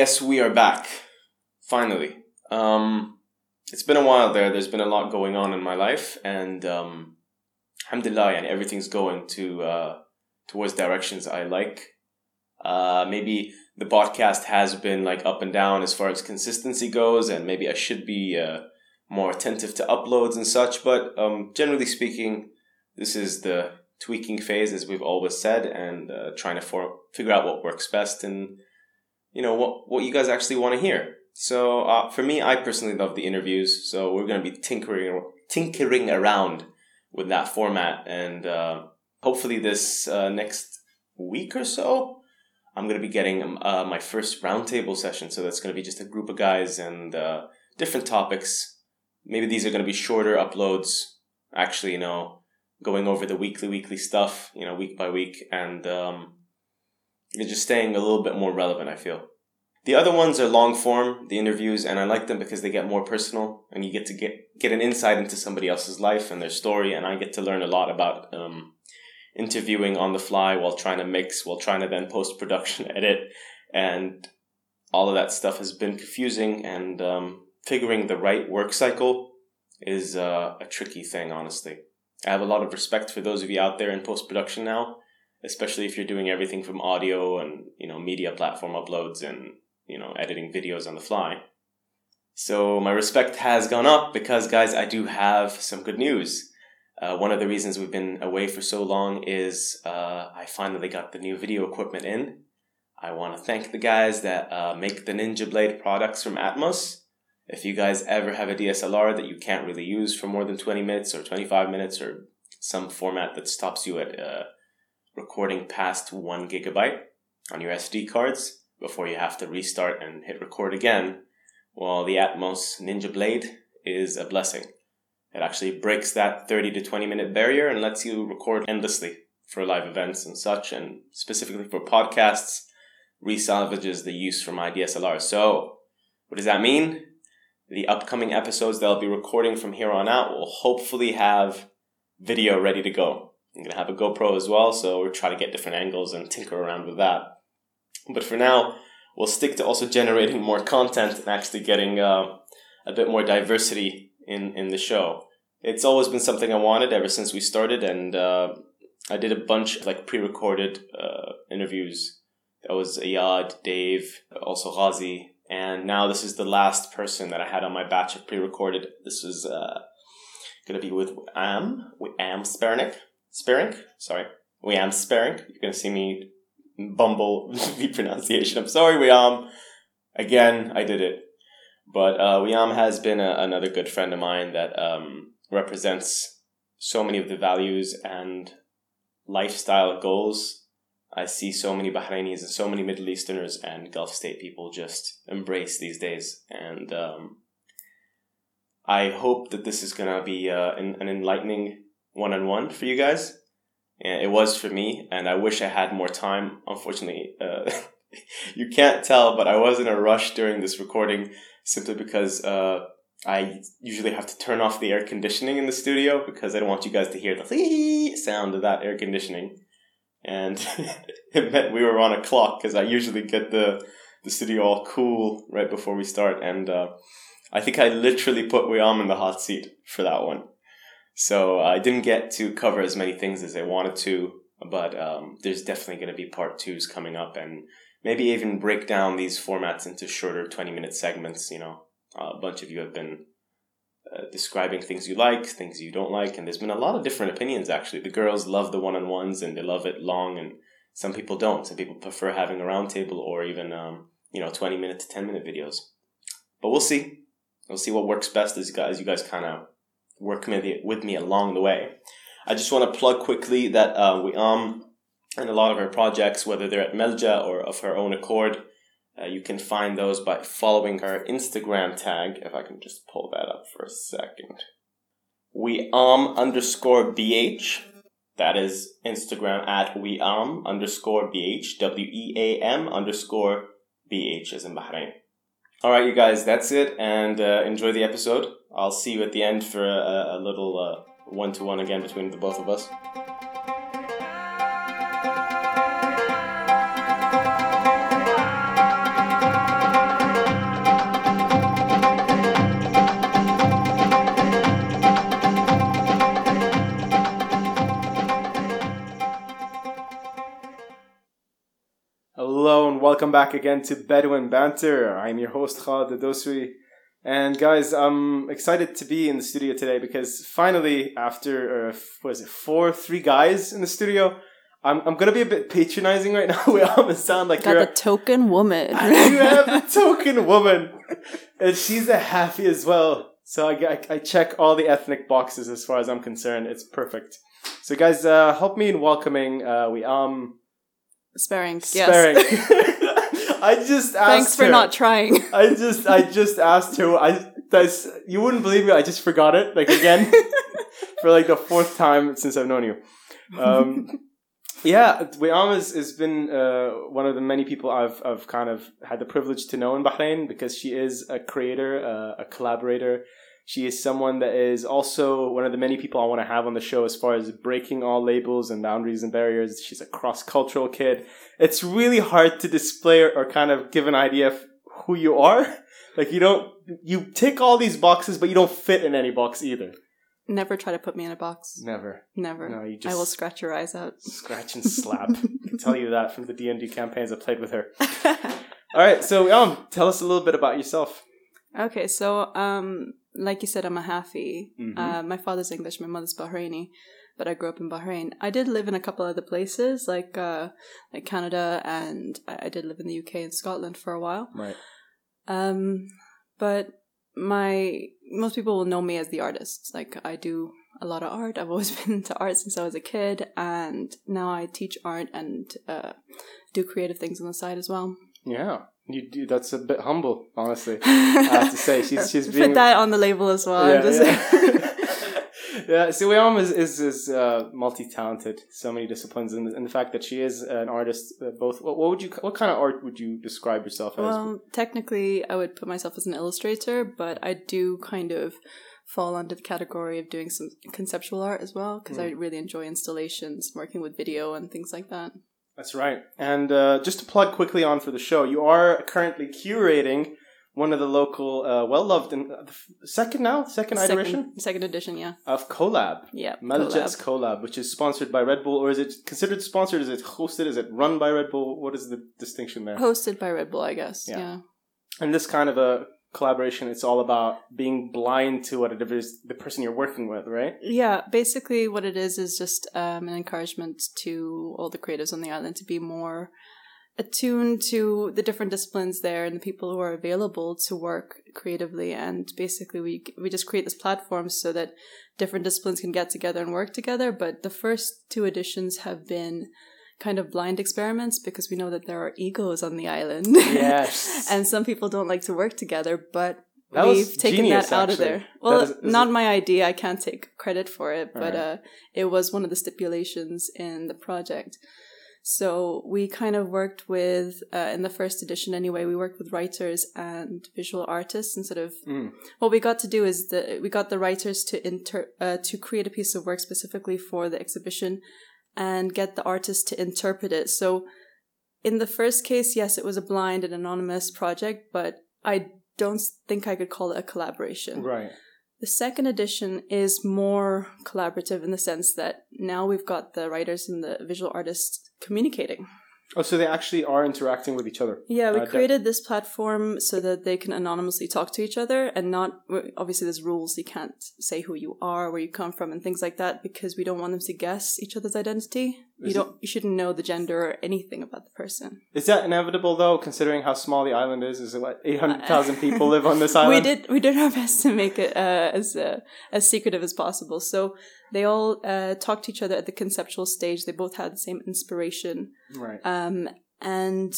yes, we are back. Finally. Um, it's been a while there. There's been a lot going on in my life, and um, alhamdulillah, and everything's going to uh, towards directions I like. Uh, maybe the podcast has been like up and down as far as consistency goes, and maybe I should be uh, more attentive to uploads and such. But um, generally speaking, this is the tweaking phase, as we've always said, and uh, trying to for- figure out what works best and you know what what you guys actually want to hear. So uh, for me, I personally love the interviews. So we're going to be tinkering tinkering around with that format, and uh, hopefully this uh, next week or so, I'm going to be getting uh, my first roundtable session. So that's going to be just a group of guys and uh, different topics. Maybe these are going to be shorter uploads. Actually, you know, going over the weekly weekly stuff, you know, week by week, and um, just staying a little bit more relevant. I feel. The other ones are long form, the interviews, and I like them because they get more personal, and you get to get get an insight into somebody else's life and their story, and I get to learn a lot about um, interviewing on the fly while trying to mix, while trying to then post production, edit, and all of that stuff has been confusing, and um, figuring the right work cycle is uh, a tricky thing, honestly. I have a lot of respect for those of you out there in post production now, especially if you're doing everything from audio and you know media platform uploads and you know, editing videos on the fly. So my respect has gone up because, guys, I do have some good news. Uh, one of the reasons we've been away for so long is uh, I finally got the new video equipment in. I want to thank the guys that uh, make the Ninja Blade products from Atomos. If you guys ever have a DSLR that you can't really use for more than 20 minutes or 25 minutes or some format that stops you at uh, recording past one gigabyte on your SD cards, before you have to restart and hit record again, well, the Atomos Ninja Blade is a blessing. It actually breaks that 30 to 20 minute barrier and lets you record endlessly for live events and such, and specifically for podcasts, resalvages the use from my DSLR. So, what does that mean? The upcoming episodes that I'll be recording from here on out will hopefully have video ready to go. I'm going to have a GoPro as well, so we'll try to get different angles and tinker around with that. But for now, we'll stick to also generating more content and actually getting uh, a bit more diversity in, in the show. It's always been something I wanted ever since we started, and uh, I did a bunch of like pre-recorded uh, interviews. That was Ayad, Dave, also Ghazi, and now this is the last person that I had on my batch of pre-recorded. This is uh, gonna be with Am, Wiam Spernik, Sperink, sorry, Wiam Sperink. You're gonna see me bumble the pronunciation. I'm sorry, Wiam. Again, I did it. But uh, Wiam has been a, another good friend of mine that um, represents so many of the values and lifestyle goals I see so many Bahrainis and so many Middle Easterners and Gulf state people just embrace these days. And um, I hope that this is going to be uh, an, an enlightening one on one for you guys And it was for me, and I wish I had more time. Unfortunately, uh, you can't tell, but I was in a rush during this recording simply because uh, I usually have to turn off the air conditioning in the studio because I don't want you guys to hear the sound of that air conditioning. And it meant we were on a clock because I usually get the the studio all cool right before we start, and uh, I think I literally put Wiam in the hot seat for that one. So I didn't get to cover as many things as I wanted to, but um, there's definitely going to be part twos coming up and maybe even break down these formats into shorter 20 minute segments. You know, uh, a bunch of you have been uh, describing things you like, things you don't like, and there's been a lot of different opinions actually. The girls love the one on ones and they love it long, and some people don't. Some people prefer having a roundtable or even, um, you know, 20 minute to 10 minute videos. But we'll see. We'll see what works best as you guys, you guys kind of work with me along the way. I just want to plug quickly that uh, we um and a lot of our projects, whether they're at Melja or of her own accord, uh, you can find those by following her Instagram tag. If I can just pull that up for a second. We um underscore bh. That is Instagram at we um underscore bh. W e a m underscore bh is in Bahrain. All right, you guys, that's it, and uh, enjoy the episode. I'll see you at the end for a, a little one to one again between the both of us. Hello and welcome back again to Bedouin Banter. I'm your host Khalid Dosri. And guys, I'm excited to be in the studio today because finally, after uh, what is it, four, three guys in the studio, I'm I'm gonna be a bit patronizing right now. we almost sound like Got you're the token woman. you have the token woman, and she's a happy as well. So I, I, I check all the ethnic boxes as far as I'm concerned. It's perfect. So guys, uh, help me in welcoming. Uh, we um Sparing. sparing. Yes. I just asked Thanks for her- not trying. I just I just asked her. I that's you wouldn't believe me. I just forgot it like again for like the fourth time since I've known you. Um, yeah, Wiam has, has been uh, one of the many people I've I've kind of had the privilege to know in Bahrain because she is a creator, uh, a collaborator. She is someone that is also one of the many people I want to have on the show as far as breaking all labels and boundaries and barriers. She's a cross cultural kid. It's really hard to display or, or kind of give an idea of who you are. Like you don't you tick all these boxes, but you don't fit in any box either. Never try to put me in a box. Never. Never. No, you just. I will scratch your eyes out. scratch and slap. I can tell you that from the D and D campaigns I played with her. All right, so um, tell us a little bit about yourself. okay, so um, like you said, I'm a halfie. Mhm. Uh, my father's English, my mother's Bahraini, but I grew up in Bahrain. I did live in a couple other places, like uh, like Canada, and I, I did live in the UK and Scotland for a while. Right. Um, but my most people will know me as the artist. Like I do a lot of art. I've always been into art since I was a kid, and now I teach art and uh, do creative things on the side as well. Yeah, you do. That's a bit humble, honestly. I have to say, she's she's being Put that on the label as well. Yeah. yeah. So Wiam is is, is uh, multi talented, so many disciplines, and, and the fact that she is an artist. Uh, both. What, what would you? What kind of art would you describe yourself as? well, technically, I would put myself as an illustrator, but I do kind of fall under the category of doing some conceptual art as well because I really enjoy installations, working with video and things like that. That's right. And uh, just to plug quickly on for the show, you are currently curating one of the local, uh, well loved, and uh, second now, second, iteration Second, second edition, yeah, of Collab. yeah. Collab. Collab, which is sponsored by Red Bull, or is it considered sponsored? Is it hosted? Is it run by Red Bull? What is the distinction there? hosted by Red Bull, I guess. Yeah. Yeah. And this kind of a collaboration, it's all about being blind to what it is the person you're working with, right? Yeah, basically what it is is just um, an encouragement to all the creatives on the island to be more attuned to the different disciplines there and the people who are available to work creatively. And basically, we we just create this platform so that different disciplines can get together and work together. But the first two editions have been kind of blind experiments because we know that there are egos on the island. Yes. and some people don't like to work together, but That we've taken genius, that out actually. of there. Well, is- is not it- my idea. I can't take credit for it, but Right. uh, it was one of the stipulations in the project. So we kind of worked with, uh, in the first edition anyway, we worked with writers and visual artists instead of Mm. what we got to do is that we got the writers to inter uh, to create a piece of work specifically for the exhibition and get the artist to interpret it. So in the first case, yes, it was a blind and anonymous project, but I don't think I could call it a collaboration. Right. The second edition is more collaborative in the sense that now we've got the writers and the visual artists communicating. Oh, so they actually are interacting with each other. Yeah, we Uh, created this platform so that they can anonymously talk to each other and not obviously there's rules you can't say who you are, where you come from and things like that because we don't want them to guess each other's identity. You don't you shouldn't know the gender or anything about the person. Is that inevitable though, considering how small the island is? Is it what eight hundred thousand people live on this island? We did we did our best to make it uh, as uh, as secretive as possible. So they all uh, talked to each other at the conceptual stage. They both had the same inspiration. Right. Um, and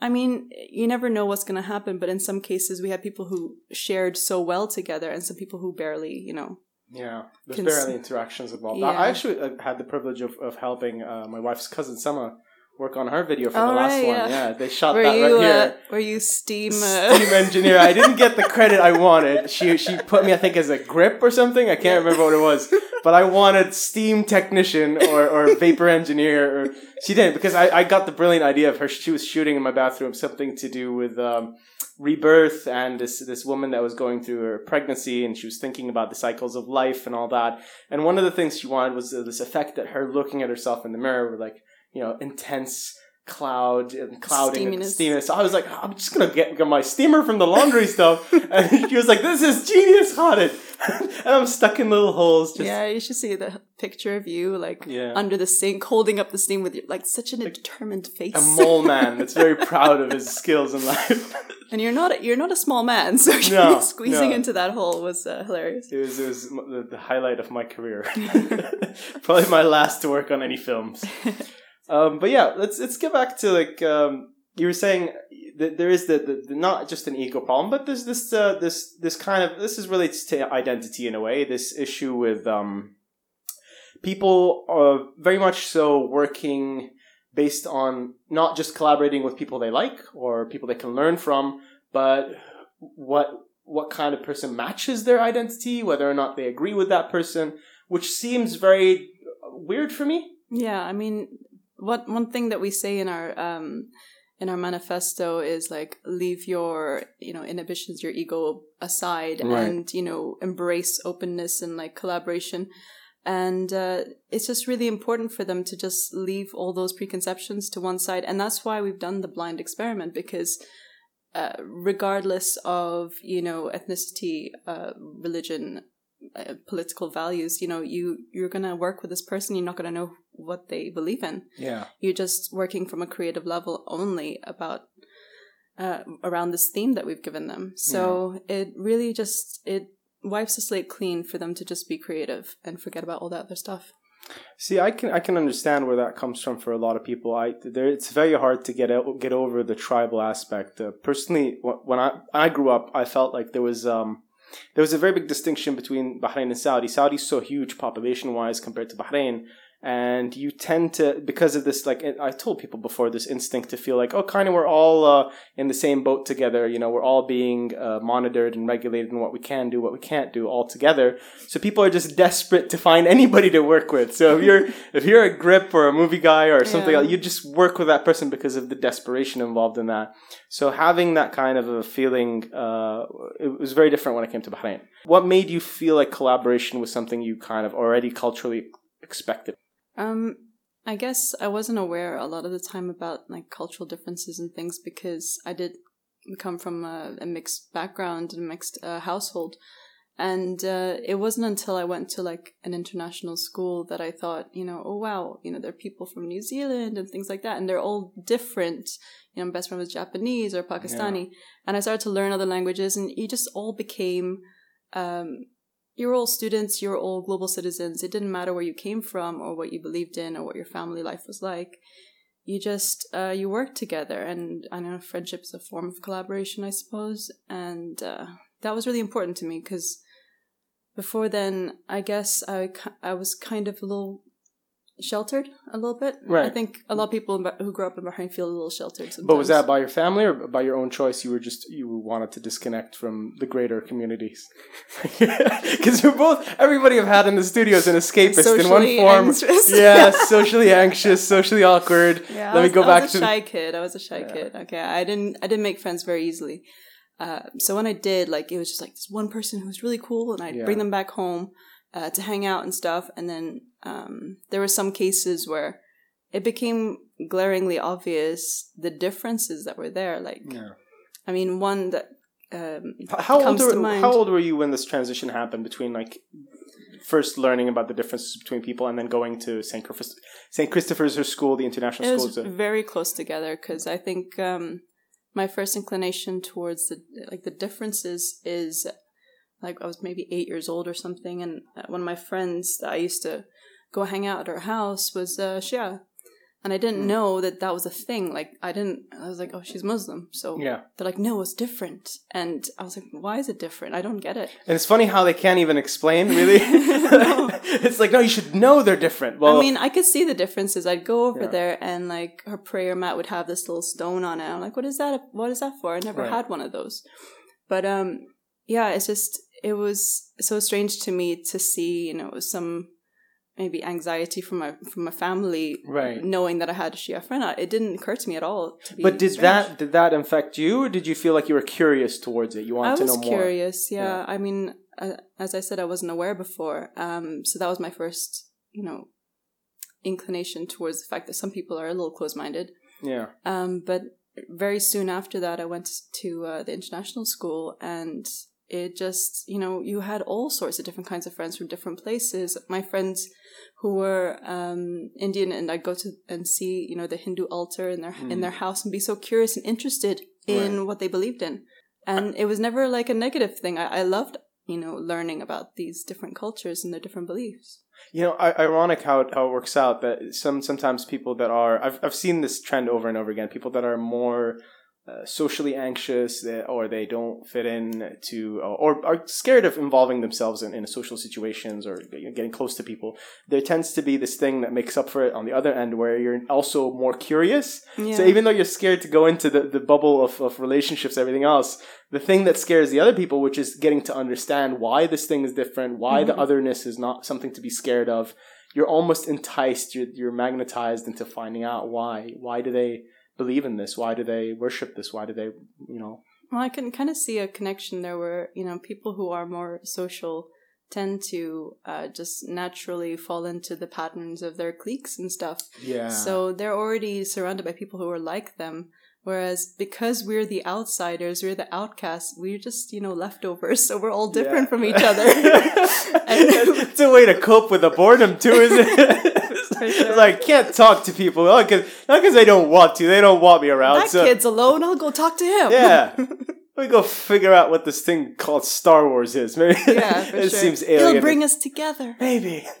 I mean, you never know what's going to happen, but in some cases, we had people who shared so well together and some people who barely, you know. Yeah, there's Cons- barely interactions involved. I- Yeah. I actually uh, had the privilege of, of helping uh, my wife's cousin Summer work on her video for Oh, the last right, one. yeah. Yeah, they shot Were that you, right uh, here. were you steam? Uh, Steam engineer. I didn't get the credit I wanted. She she put me, I think, as a grip or something. I can't remember what it was, but I wanted steam technician or, or vapor engineer. Or she didn't because I, I got the brilliant idea of her. She was shooting in my bathroom something to do with um, rebirth and this this woman that was going through her pregnancy and she was thinking about the cycles of life and all that. And one of the things she wanted was uh, this effect that her looking at herself in the mirror with like you know intense cloud and clouding and Steaminess. steaminess. So I was like, I'm just gonna get, get my steamer from the laundry stuff. And she was like, This is genius, Khalid. and I'm stuck in little holes. Just yeah, you should see the picture of you like Yeah. under the sink, holding up the steam with your, like such an determined face. a mole man that's very proud of his skills in life. and you're not you're not a small man, so No, squeezing no. into that hole was uh, hilarious. It was, it was the, the highlight of my career. Probably my last to work on any films. Um, but yeah, let's let's get back to like um, you were saying there is the, the, the not just an ego problem, but there's this uh, this this kind of this is relates to identity in a way. This issue with um, people are very much so working based on not just collaborating with people they like or people they can learn from, but what what kind of person matches their identity, whether or not they agree with that person, which seems very weird for me. Yeah, I mean, what one thing that we say in our um in our manifesto is like leave your you know inhibitions, your ego aside, Right. and you know embrace openness and like collaboration. And uh, it's just really important for them to just leave all those preconceptions to one side, and that's why we've done the blind experiment because uh, regardless of you know ethnicity, uh, religion, uh, political values, you know you you're gonna work with this person. You're not gonna know what they believe in. Yeah. You're just working from a creative level only about uh, around this theme that we've given them. So it really just it wipes the slate clean for them to just be creative and forget about all that other stuff. See, I can I can understand where that comes from for a lot of people. I there, it's very hard to get out, get over the tribal aspect. Uh, personally, when I I grew up, I felt like there was um there was a very big distinction between Bahrain and Saudi. Saudi's so huge population wise compared to Bahrain, and you tend to because of this like I told people before this instinct to feel like oh kind of we're all uh, in the same boat together. You know, we're all being uh, monitored and regulated in what we can do, what we can't do all together. So people are just desperate to find anybody to work with. So if you're if you're a grip or a movie guy or something, Yeah. else, you just work with that person because of the desperation involved in that. So having that kind of a feeling, uh, it was very different when I came to Bahrain. What made you feel like collaboration was something you kind of already culturally expected? Um, I guess I wasn't aware a lot of the time about like cultural differences and things because I did come from a, a mixed background and a mixed uh, household, and uh, it wasn't until I went to like an international school that I thought, you know, oh wow, you know, there are people from New Zealand and things like that, and they're all different. You know, my best friend was Japanese or Pakistani, and I started to learn other languages, and you just all became. Um, you're all students, you're all global citizens. It didn't matter where you came from or what you believed in or what your family life was like. You just uh, you worked together, and I know friendship is a form of collaboration, I suppose, and uh, that was really important to me because before then, I guess I I was kind of a little sheltered a little bit. I think a lot of people who grew up in Bahrain feel a little sheltered. Sometimes. But was that by your family or by your own choice? You were just you wanted to disconnect from the greater communities because you're both. Everybody I've had in the studio is an escapist in one form. anxious. yeah, socially anxious, socially awkward. Yeah, Let I me go I back was to a the- shy kid. I was a shy kid. Okay, I didn't I didn't make friends very easily. Uh, so when I did, like, it was just like this one person who was really cool, and I'd Yeah. bring them back home uh, to hang out and stuff. And then um, there were some cases where it became glaringly obvious the differences that were there. Like, Yeah. I mean, one that um, How old, were, mind. how old were you when this transition happened between like first learning about the differences between people and then going to St. Christopher's, St. Christopher's school, the international it school? was very close together because I think um, my first inclination towards the like the differences is like I was maybe eight years old or something, and uh, one of my friends that I used to go hang out at her house was uh, Shia, and I didn't Hmm. know that that was a thing. Like I didn't. I was like, oh, she's Muslim, so Yeah. they're like, no, it's different, and I was like, why is it different? I don't get it. And it's funny how they can't even explain, really. It's like, no, you should know they're different. Well, I mean, I could see the differences. I'd go over Yeah. there and like her prayer mat would have this little stone on it. I'm like, what is that? What is that for? I never Right. had one of those. But um, yeah, it's just it was so strange to me to see you know some maybe anxiety from my from my family, Right. Knowing that I had a Shia friend, it didn't occur to me at all. To be but did strange. that did that infect you, or did you feel like you were curious towards it? You wanted to know more. I was curious. Yeah, Yeah. I mean, uh, as I said, I wasn't aware before. Um, so that was my first, you know, inclination towards the fact that some people are a little close-minded. Yeah. Um, but very soon after that, I went to uh, the international school, and it just you know you had all sorts of different kinds of friends from different places. My friends who were um, Indian, and I'd go to and see you know the Hindu altar in their in their house and be so curious and interested in what they believed in, and it was never like a negative thing. I, I loved you know learning about these different cultures and their different beliefs. You know, I, ironic how it, how it works out that some sometimes people that are I've I've seen this trend over and over again. People that are more uh, socially anxious that, or they don't fit in to or are scared of involving themselves in, in social situations or getting close to people. There tends to be this thing that makes up for it on the other end where you're also more curious. Yeah. so even though you're scared to go into the, the bubble of, of relationships everything else the thing that scares the other people which is getting to understand why this thing is different why the otherness is not something to be scared of you're almost enticed you're, you're magnetized into finding out why why do they believe in this why do they worship this why do they you know Well, I can kind of see a connection there where, you know, people who are more social tend to uh, just naturally fall into the patterns of their cliques and stuff. yeah So they're already surrounded by people who are like them. Whereas because we're the outsiders, we're the outcasts, we're just, you know, leftovers. So we're all different from each other. and, it's a way to cope with the boredom too, isn't it? It's like can't talk to people not because not because they don't want to. They don't want me around. that so kid's alone, I'll go talk to him. yeah, let me go figure out what this thing called Star Wars is. Maybe Yeah, it sure. seems alien. He'll bring us together. Maybe.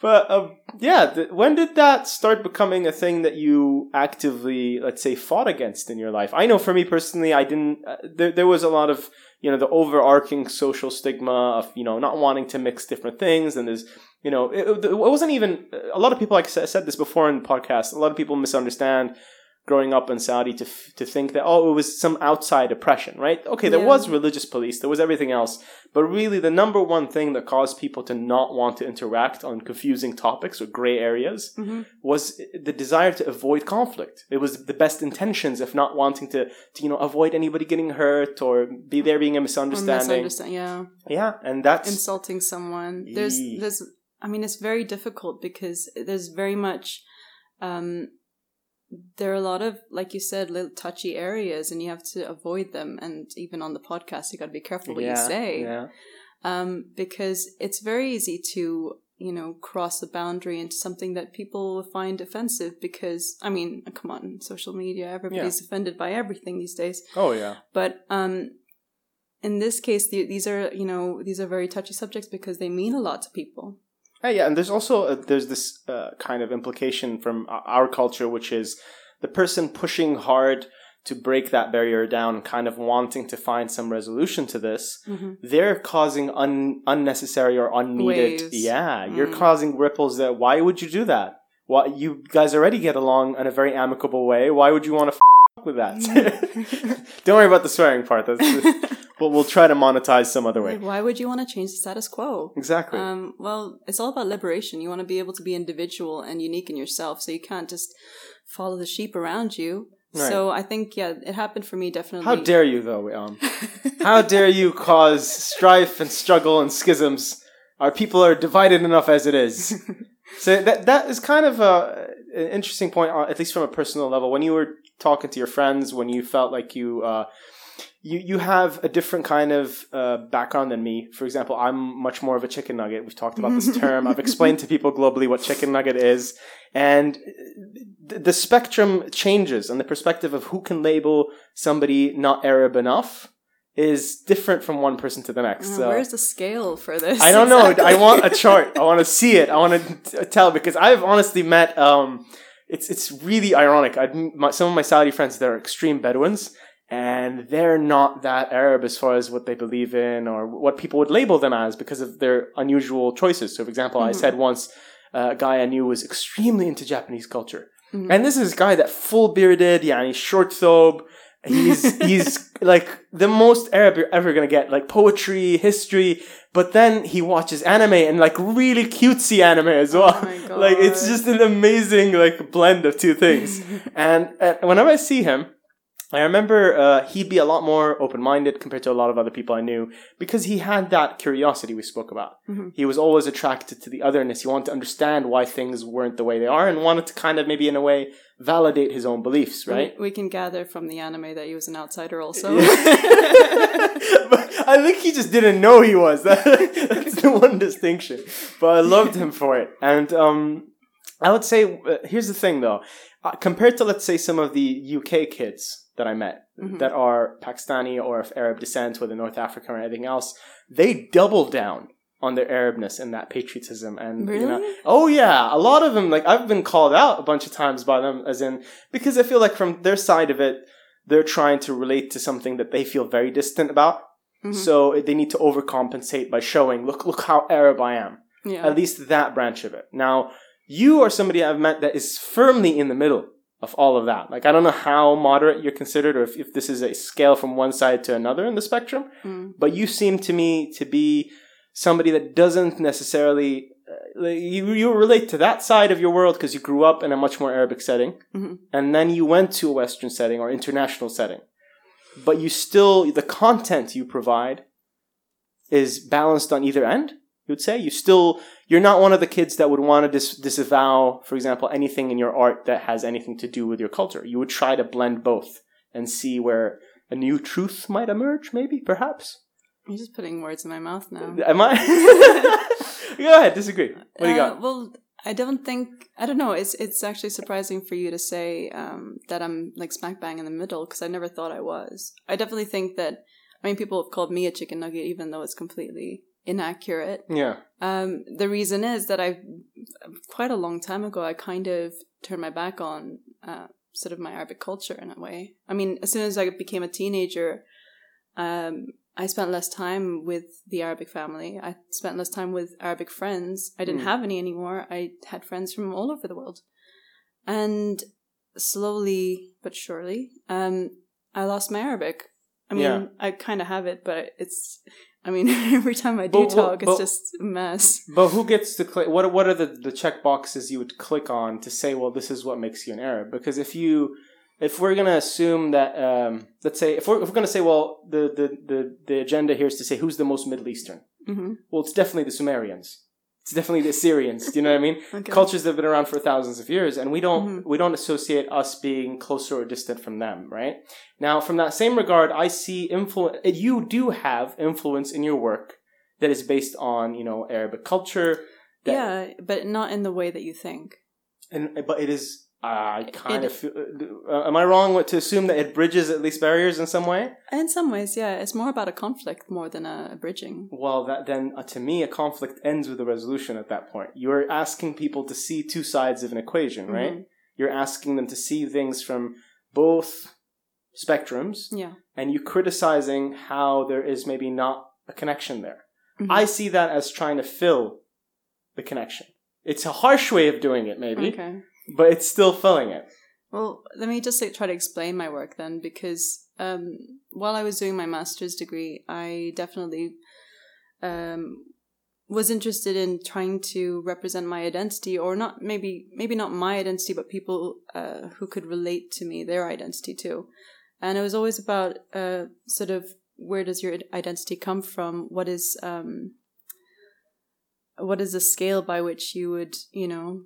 but um, yeah, th- when did that start becoming a thing that you actively, let's say, fought against in your life? I know for me personally, I didn't. Uh, there, there was a lot of you know the overarching social stigma of you know not wanting to mix different things, and there's you know it, it wasn't even a lot of people. Like I said this before in the podcast, a lot of people misunderstand growing up in Saudi to to think that oh it was some outside oppression, right? Okay, there Yeah. was religious police, there was everything else, but really the number one thing that caused people to not want to interact on confusing topics or gray areas hmm was the desire to avoid conflict. It was the best intentions of not wanting to, to you know avoid anybody getting hurt or be there being a Or misunderstanding. misunderstand, yeah. Yeah, and that's insulting someone there's there's i mean it's very difficult because there's very much um there are a lot of like you said little touchy areas and you have to avoid them. And even on the podcast you got to be careful what you say. Yeah. um because it's very easy to you know cross the boundary into something that people will find offensive because i mean come on social media everybody's offended by everything these days. Oh yeah. but um in this case the, these are you know these are very touchy subjects because they mean a lot to people Yeah, yeah, and there's also there's this uh, kind of implication from our culture, which is the person pushing hard to break that barrier down, kind of wanting to find some resolution to this. They're causing un- unnecessary or unneeded. Waves. Yeah, you're Mm. causing ripples. That why would you do that? Why you guys already get along in a very amicable way? Why would you want to f- with that? Don't worry about the swearing part. That's, but we'll try to monetize some other way. like why would you want to change the status quo Exactly. um well it's all about liberation you want to be able to be individual and unique in yourself so you can't just follow the sheep around you Right. so i think yeah it happened for me definitely How dare you, though? Um, how dare you cause strife and struggle and schisms? Our people are divided enough as it is. So that that is kind of a, an interesting point, uh, at least from a personal level. When you were talking to your friends, when you felt like you uh, you you have a different kind of uh, background than me. For example, I'm much more of a chicken nugget. We've talked about this term. I've explained to people globally what chicken nugget is, and the, the spectrum changes, and the perspective of who can label somebody not Arab enough is different from one person to the next. Uh, so. where's the scale for this I don't know. I want a chart. I want to see it. I want to tell because I've honestly met. Um, it's it's really ironic. I my, some of my Saudi friends they're extreme Bedouins, and they're not that Arab as far as what they believe in or what people would label them as because of their unusual choices. So, for example, I Mhm. said once uh, a guy I knew was extremely into Japanese culture, Mhm. and this is a guy that full bearded, yeah, and he's short thobe. He's he's like the most Arab you're ever gonna get, like poetry, history. But then he watches anime and like really cutesy anime as well. Oh like it's just an amazing like blend of two things. and uh, whenever I see him, I remember uh, he'd be a lot more open minded compared to a lot of other people I knew because he had that curiosity we spoke about. Mhm. He was always attracted to the otherness. He wanted to understand why things weren't the way they are and wanted to kind of maybe in a way validate his own beliefs, right? We, can gather from the anime that he was an outsider also. but I think he just didn't know he was. That, that's the one distinction. But I loved him for it. And um, I would say, uh, here's the thing though. Uh, compared to, let's say, some of the UK kids that I met Mhm. that are Pakistani or of Arab descent, whether North African or anything else, they double down on their Arabness and that patriotism. And you know, Oh yeah, a lot of them. Like I've been called out a bunch of times by them, as in because I feel like from their side of it, they're trying to relate to something that they feel very distant about. Mhm. So they need to overcompensate by showing, look, look how Arab I am. yeah. At least that branch of it. Now, you are somebody I've met that is firmly in the middle of all of that. Like I don't know how moderate you're considered, or if, if this is a scale from one side to another in the spectrum Mm. but you seem to me to be somebody that doesn't necessarily uh, you you relate to that side of your world because you grew up in a much more Arabic setting, Mhm. and then you went to a Western setting or international setting, but you still the content you provide is balanced on either end. You would say you still you're not one of the kids that would want to dis- disavow, for example, anything in your art that has anything to do with your culture. You would try to blend both and see where a new truth might emerge, maybe, perhaps. You're just putting words in my mouth now. Am I? Go ahead, disagree. What do you Uh, got? Well, I don't think I don't know. It's it's actually surprising for you to say um, that I'm like smack bang in the middle because I never thought I was. I definitely think that. I mean, people have called me a chicken nugget, even though it's completely inaccurate. Yeah. Um, the reason is that I, quite a long time ago, I kind of turned my back on uh, sort of my Arabic culture in a way. I mean, as soon as I became a teenager, um, I spent less time with the Arabic family. I spent less time with Arabic friends. I didn't Mm. have any anymore. I had friends from all over the world. And slowly but surely, um, I lost my Arabic. I mean, Yeah. I kind of have it, but it's, I mean, every time I do But talk, it's just a mess. But who gets to click? What What are the the check boxes you would click on to say, well, this is what makes you an Arab? Because if you if we're gonna assume that, um, let's say, if we're, if we're gonna say, well, the, the the the agenda here is to say who's the most Middle Eastern. hmm Well, it's definitely the Sumerians. It's definitely the Assyrians. Do you know what I mean? Okay. cultures that have been around for thousands of years and we don't Mhm. we don't associate us being closer or distant from them right now from that same regard i see influence you do have influence in your work that is based on you know arabic culture that, yeah, but not in the way that you think. and but it is i kind It- of feel uh, am i wrong to assume that it bridges at least barriers in some way In some ways, yeah, it's more about a conflict more than a, bridging. well that then uh, to me a conflict ends with a resolution at that point you're asking people to see two sides of an equation right Mhm. You're asking them to see things from both spectrums, Yeah. and you criticizing how there is maybe not a connection there. Mhm. I see that as trying to fill the connection. It's a harsh way of doing it, maybe, Okay. But it's still filling it. Well, let me just like, try to explain my work then, because um, while I was doing my master's degree, I definitely um, was interested in trying to represent my identity, or not maybe maybe not my identity, but people uh, who could relate to me, their identity too. And it was always about uh, sort of where does your identity come from? What is um, what is the scale by which you would you know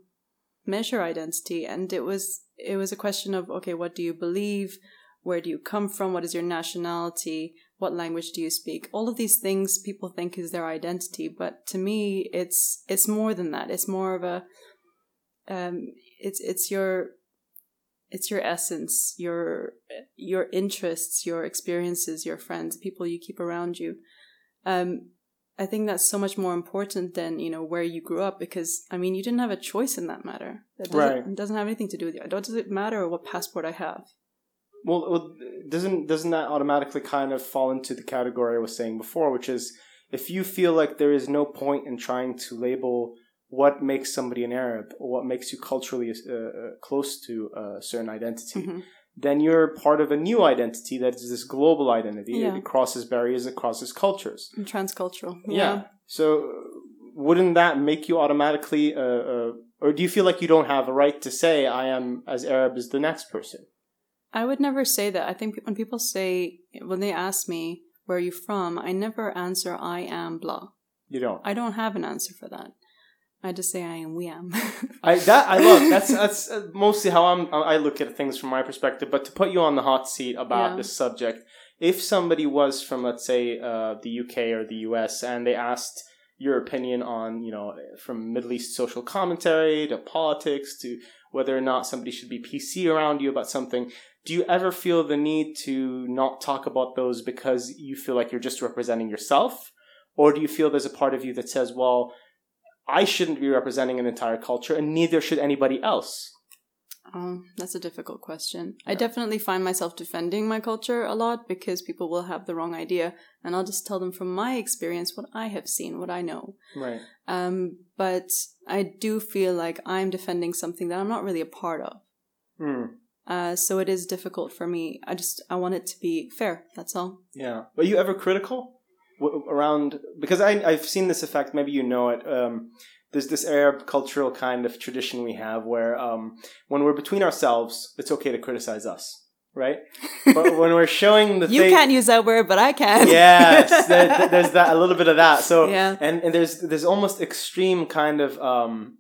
measure identity and it was it was a question of okay what do you believe? Where do you come from? What is your nationality? What language do you speak? All of these things people think is their identity but to me it's it's more than that. It's more of a um it's it's your it's your essence your your interests your experiences your friends people you keep around you. Um I think that's so much more important than you know where you grew up because I mean you didn't have a choice in that matter. That doesn't, Right. it doesn't have anything to do with you. Does it matter what passport I have? Well, well, doesn't doesn't that automatically kind of fall into the category I was saying before, which is if you feel like there is no point in trying to label what makes somebody an Arab or what makes you culturally uh, uh, close to a certain identity, Mhm. Then you're part of a new identity that is this global identity. Yeah. It crosses barriers, it crosses cultures. And transcultural. Yeah. So wouldn't that make you automatically, uh, uh, or do you feel like you don't have a right to say I am as Arab as the next person? I would never say that. I think when people say when they ask me where are you from, I never answer I am blah. You don't. I don't have an answer for that. I just say I am Wiam. I that I love. That's that's uh, mostly how I'm. I look at things from my perspective. But to put you on the hot seat about Yeah. this subject, if somebody was from, let's say, uh, the UK or the US, and they asked your opinion on, you know, from Middle East social commentary to politics to whether or not somebody should be PC around you about something, do you ever feel the need to not talk about those because you feel like you're just representing yourself? Or do you feel there's a part of you that says, well, I shouldn't be representing an entire culture and neither should anybody else? Um, that's a difficult question. I definitely find myself defending my culture a lot because people will have the wrong idea, and I'll just tell them from my experience what I have seen, what I know. Right. Um, but I do feel like I'm defending something that I'm not really a part of. Hmm. Uh, so it is difficult for me. I just I want it to be fair. That's all. Yeah. Were you ever critical w- around? Because I, I've seen this effect. Maybe you know it. Um, there's this Arab cultural kind of tradition we have where um, when we're between ourselves, it's okay to criticize us, right? But when we're showing the You thing, can't use that word, but I can. yes, there, there's that a little bit of that. So Yeah. and and there's there's almost extreme kind of um,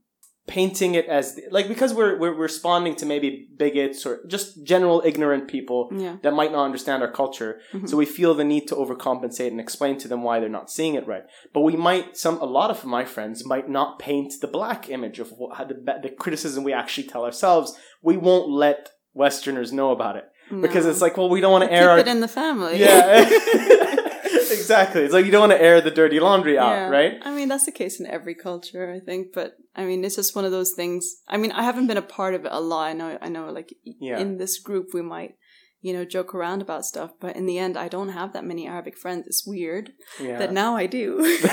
painting it as like because we're we're responding to maybe bigots or just general ignorant people Yeah. that might not understand our culture. Mhm. So we feel the need to overcompensate and explain to them why they're not seeing it right. But we might some a lot of my friends might not paint the black image of what, the the criticism we actually tell ourselves. We won't let Westerners know about it because it's like, well, we don't want to air our it in the family. yeah, exactly. It's like you don't want to air the dirty laundry out, Yeah. right? I mean, that's the case in every culture, I think. But I mean, it's just one of those things. I mean, I haven't been a part of it a lot. I know, I know, like Yeah. in this group, we might, you know, joke around about stuff. But in the end, I don't have that many Arabic friends. It's weird Yeah. that now I do.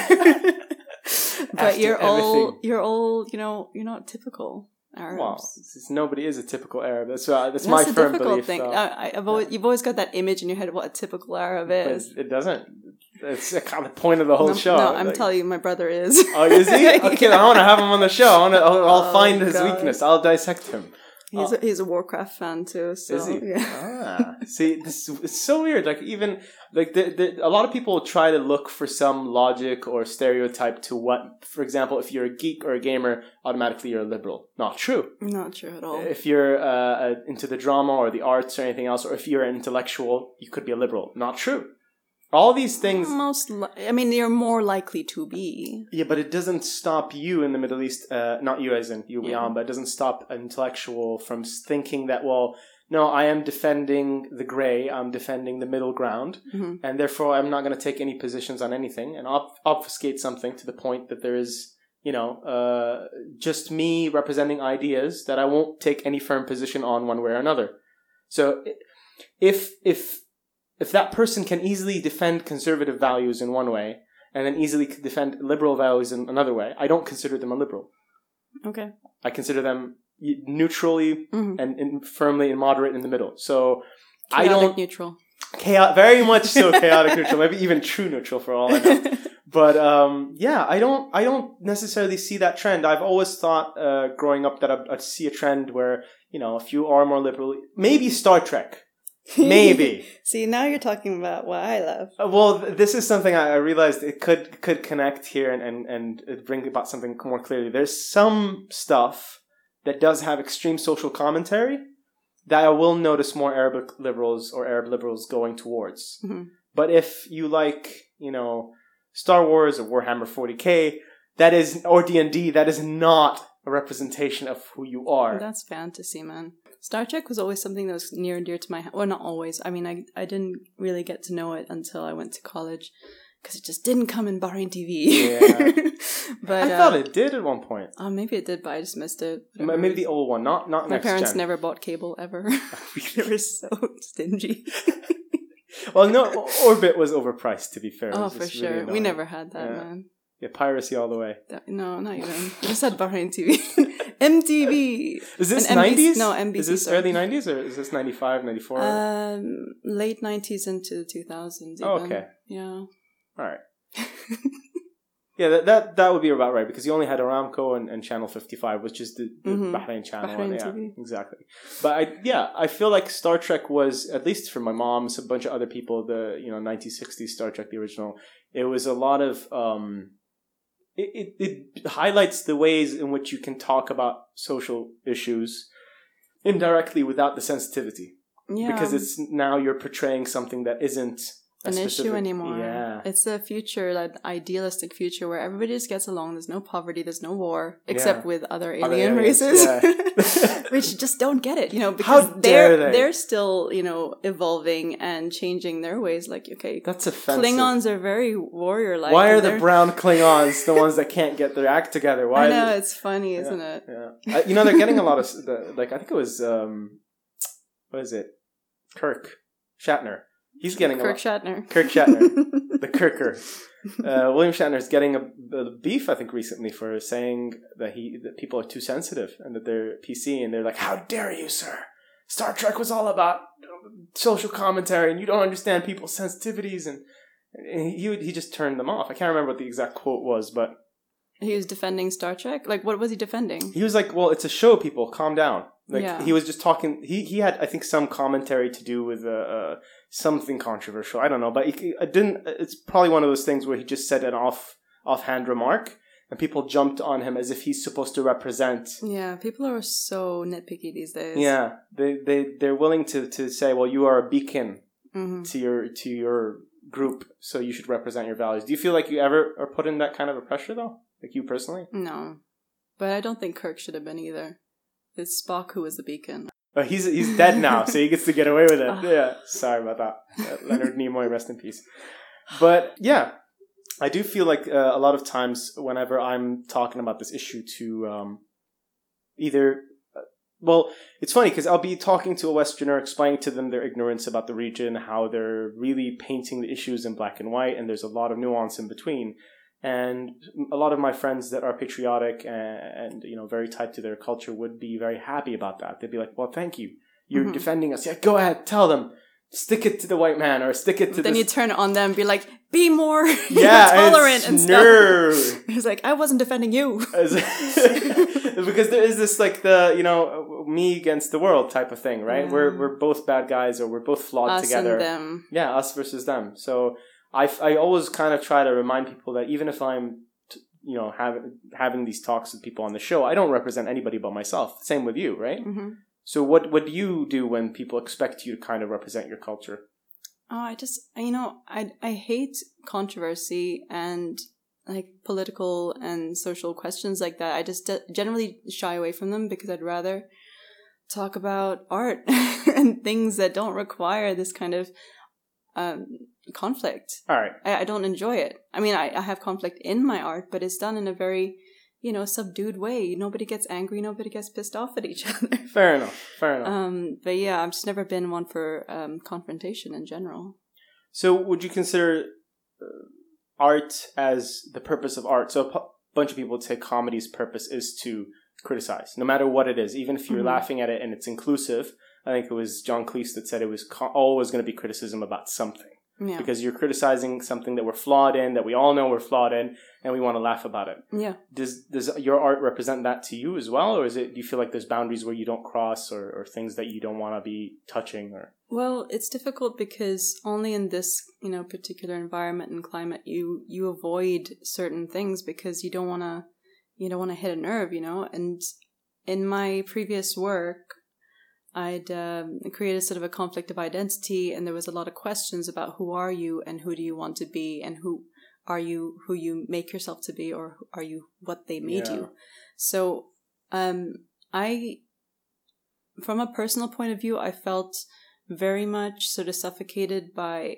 but After you're all, you're all, you know, you're not typical Arabs. Well, nobody is a typical Arab. That's uh, that's, That's my the firm difficult belief. thing. I, I've always, you've always got that image in your head of what a typical Arab But is. it doesn't. It's the kind of point of the whole no, show. no, I'm Like- telling you, my brother is. Oh, is he? Okay, I want to have him on the show. I want to. I'll, I'll Oh, find his God. weakness. I'll dissect him. He's a, he's a Warcraft fan too. So Is he? yeah. Ah, see, this it's so weird. Like even like the, the, a lot of people try to look for some logic or stereotype to what. For example, if you're a geek or a gamer, automatically you're a liberal. Not true. Not true at all. If you're uh, into the drama or the arts or anything else, or if you're an intellectual, you could be a liberal. Not true. All these things. Most, li- I mean, you're more likely to be. Yeah, but it doesn't stop you in the Middle East, uh, not you as in you, Yeah. Leon, but it doesn't stop an intellectual from thinking that, well, no, I am defending the gray, I'm defending the middle ground, Mhm. and therefore I'm not going to take any positions on anything and ob- obfuscate something to the point that there is, you know, uh, just me representing ideas that I won't take any firm position on one way or another. So if, if, if that person can easily defend conservative values in one way, and then easily defend liberal values in another way. I don't consider them a liberal. Okay. I consider them neutrally Mhm. and, and firmly and moderate in the middle. So I don't neutral. chaotic, very much so chaotic neutral, maybe even true neutral for all I know. But um, yeah, I don't I don't necessarily see that trend. I've always thought uh, growing up that I'd, I'd see a trend where you know if you are more liberal, maybe Star Trek, maybe. See, now you're talking about what I love. Uh, Well, th- this is something I I realized it could could connect here and and and bring about something more clearly. There's some stuff that does have extreme social commentary that I will notice more Arabic liberals or Arab liberals going towards. Mhm. But if you like, you know, Star Wars or Warhammer 40k, that is or D and D, that is not a representation of who you are. That's fantasy, man. Star Trek was always something that was near and dear to my heart. Well, not always. I mean, I, I didn't really get to know it until I went to college because it just didn't come in Bahrain TV. Yeah. but I uh, thought it did at one point. Oh, maybe it did, but I just missed it. Maybe the old one, not not my parents gen. never bought cable ever. they were so stingy. Well, no, Orbit was overpriced. To be fair, oh, for really sure. we never had that, Yeah. man. Yeah, piracy all the way. That- no, not even. We just had Bahrain TV. MTV. Is this nineties? no, NBC, Is this sorry. early nineties or is this 95, 94? Um, late 90s into the 2000s. Oh, okay. Yeah. all right. Yeah, that, that that would be about right because you only had Aramco and, and Channel 55, which is the, the Mhm. Bahrain channel. Bahrain and, yeah, TV. exactly. But I, yeah, I feel like Star Trek was, at least for my mom, a bunch of other people, the you know 1960s Star Trek, the original. It was a lot of. um it, it, it highlights the ways in which you can talk about social issues indirectly without the sensitivity Yeah. because it's now you're portraying something that isn't an specific- issue anymore. Yeah, It's a future, like idealistic future where everybody just gets along. There's no poverty. There's no war, except with other alien Other races, yeah. which just don't get it. You know, because they're they? they're still you know evolving and changing their ways. Like okay, that's offensive. Klingons are very warrior like. Why are the brown Klingons the ones that can't get their act together? Why? I know it's funny, isn't it? Yeah. Uh, you know they're getting a lot of the, like I think it was um, what is it? Kirk Shatner. He's getting Kirk a. Shatner. Kirk Shatner, the Kirker. Uh, William Shatner is getting a, a beef, I think, recently for saying that he that people are too sensitive and that they're PC, and they're like, "How dare you, sir? Star Trek was all about social commentary, and you don't understand people's sensitivities." And, and he he just turned them off. I can't remember what the exact quote was, but he was defending Star Trek. Like, what was he defending? he was like, "Well, it's a show, people. Calm down." Like Yeah. he was just talking. He he had, I think, some commentary to do with uh, uh something controversial. I don't know, but he, it didn't. It's probably one of those things where he just said an off offhand remark, and people jumped on him as if he's supposed to represent. Yeah, people are so nitpicky these days. Yeah, they they they're willing to to say, "Well, you are a beacon hmm to your to your group, so you should represent your values." Do you feel like you ever are put in that kind of a pressure though? Like you personally? No, but I don't think Kirk should have been either. It's Spock who was the beacon. Oh, he's he's dead now, so he gets to get away with it. Ah. yeah, sorry about that, Uh, Leonard Nimoy, rest in peace. But yeah, I do feel like uh, a lot of times whenever I'm talking about this issue to um, either, uh, well, it's funny because I'll be talking to a Westerner, explaining to them their ignorance about the region, how they're really painting the issues in black and white, and there's a lot of nuance in between. And a lot of my friends that are patriotic and, and you know very tied to their culture would be very happy about that. They'd be like, "Well, thank you. You're Mhm. defending us. Yeah, go ahead, tell them. Stick it to the white man, or stick it to the then this you turn on them, and be like, "Be more yeah, tolerant it's, and stuff." He's like, "I wasn't defending you." Because there is this like the you know me against the world type of thing, right? Yeah. We're we're both bad guys, or we're both flawed Us together. Yeah, us versus them. So I, I always kind of try to remind people that even if I'm, you know, having having these talks with people on the show, I don't represent anybody but myself. Same with you, right? hmm So what what do you do when people expect you to kind of represent your culture? Oh, I just you know I I hate controversy and like political and social questions like that. I just de- generally shy away from them because I'd rather talk about art and things that don't require this kind of um, conflict. All right, I, I don't enjoy it. I mean, I, I have conflict in my art, but it's done in a very, you know, subdued way. Nobody gets angry. Nobody gets pissed off at each other. fair enough, fair enough. Um, but yeah, I've just never been one for um, confrontation in general. So, would you consider uh, art as the purpose of art? So, a bunch of people would say comedy's purpose is to criticize, no matter what it is, even if you're Mhm. laughing at it and it's inclusive. I think it was John Cleese that said it was co- always going to be criticism about something Yeah. because you're criticizing something that we're flawed in, that we all know we're flawed in, and we want to laugh about it. yeah. Does does your art represent that to you as well, or is it? Do you feel like there's boundaries where you don't cross, or, or things that you don't want to be touching, or Well, it's difficult because only in this, you know, particular environment and climate you you avoid certain things because you don't want to you don't want to hit a nerve, you know. And in my previous work, I'd um, created sort of a conflict of identity, and there was a lot of questions about who are you and who do you want to be, and who are you who you make yourself to be, or are you what they made Yeah. you. So, um, I, from a personal point of view, I felt very much sort of suffocated by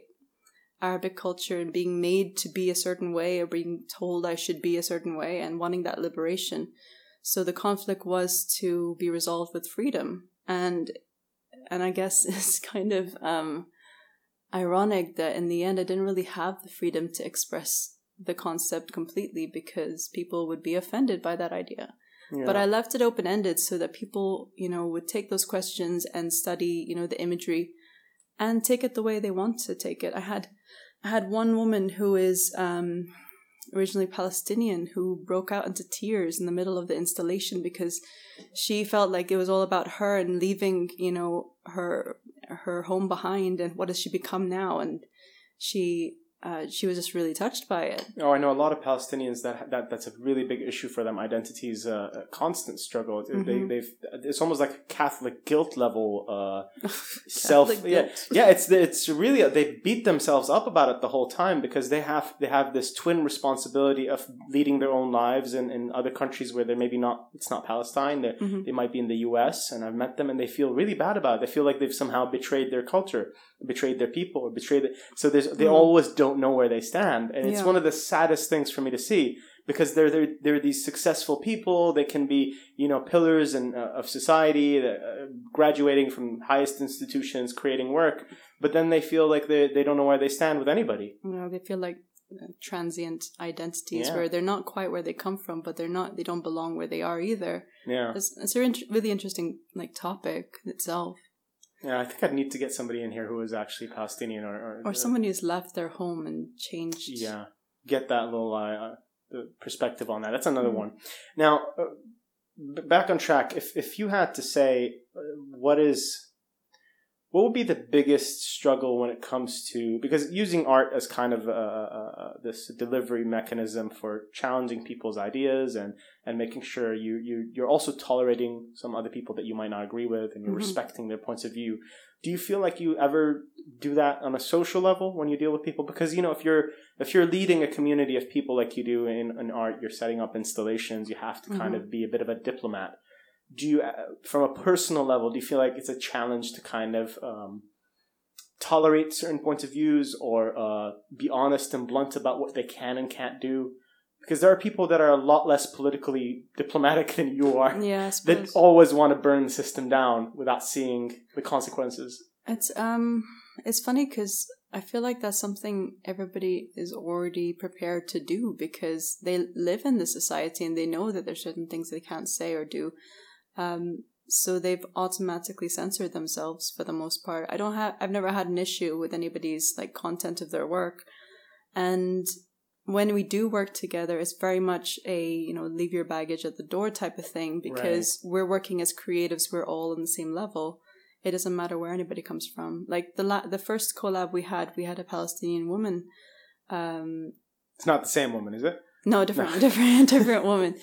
Arabic culture and being made to be a certain way or being told I should be a certain way and wanting that liberation. So the conflict was to be resolved with freedom. And and I guess it's kind of um ironic that in the end I didn't really have the freedom to express the concept completely because people would be offended by that idea. you But? I left it open ended so that people, you know, would take those questions and study, you know, the imagery and take it the way they want to take it. I had I had one woman who is um originally Palestinian who broke out into tears in the middle of the installation because she felt like it was all about her and leaving, you know, her her home behind and what has she become now? And she uh, she was just really touched by it. Oh, I know a lot of Palestinians that that that's a really big issue for them. Identity is a, a constant struggle. Mm-hmm. They they've it's almost like a Catholic guilt level uh, self. Yeah, yeah. It's it's really they beat themselves up about it the whole time because they have they have this twin responsibility of leading their own lives in, in other countries where they're maybe not it's not Palestine. They mm-hmm. they might be in the U.S. and I've met them and they feel really bad about it. They feel like they've somehow betrayed their culture, betrayed their people, or betrayed. It. So there's they mm-hmm. always don't don't know where they stand, and it's yeah. one of the saddest things for me to see because they're they're, they're these successful people. They can be you know pillars and uh, of society, uh, graduating from highest institutions, creating work, but then they feel like they they don't know where they stand with anybody. You know, they feel like uh, transient identities yeah. where they're not quite where they come from, but they're not they don't belong where they are either. Yeah, it's, it's a really interesting like topic itself. Yeah, I think I'd need to get somebody in here who is actually Palestinian or or, or someone who's left their home and changed. Yeah, get that little uh, the perspective on that. That's another mm. one. Now, uh, back on track. If if you had to say uh, what is what would be the biggest struggle when it comes to because using art as kind of this delivery mechanism for challenging people's ideas and and making sure you you you're also tolerating some other people that you might not agree with and you're mm-hmm. respecting their points of view do you feel like you ever do that on a social level when you deal with people because you know if you're if you're leading a community of people like you do in, in art you're setting up installations you have to mm-hmm. kind of be a bit of a diplomat do you uh, from a personal level do you feel like it's a challenge to kind of um, tolerate certain points of views or uh, be honest and blunt about what they can and can't do? Because there are people that are a lot less politically diplomatic than you are yeah, that always want to burn the system down without seeing the consequences. It's um it's funny because I feel like that's something everybody is already prepared to do because they live in the society and they know that there's certain things they can't say or do. Um, so they've automatically censored themselves for the most part. I don't have, I've never had an issue with anybody's like content of their work. And when we do work together, it's very much a, you know, leave your baggage at the door type of thing because right. we're working as creatives. We're all on the same level. It doesn't matter where anybody comes from. Like the la- the first collab we had, we had a Palestinian woman. Um, it's not the same woman, is it? No, different, no. different, different woman.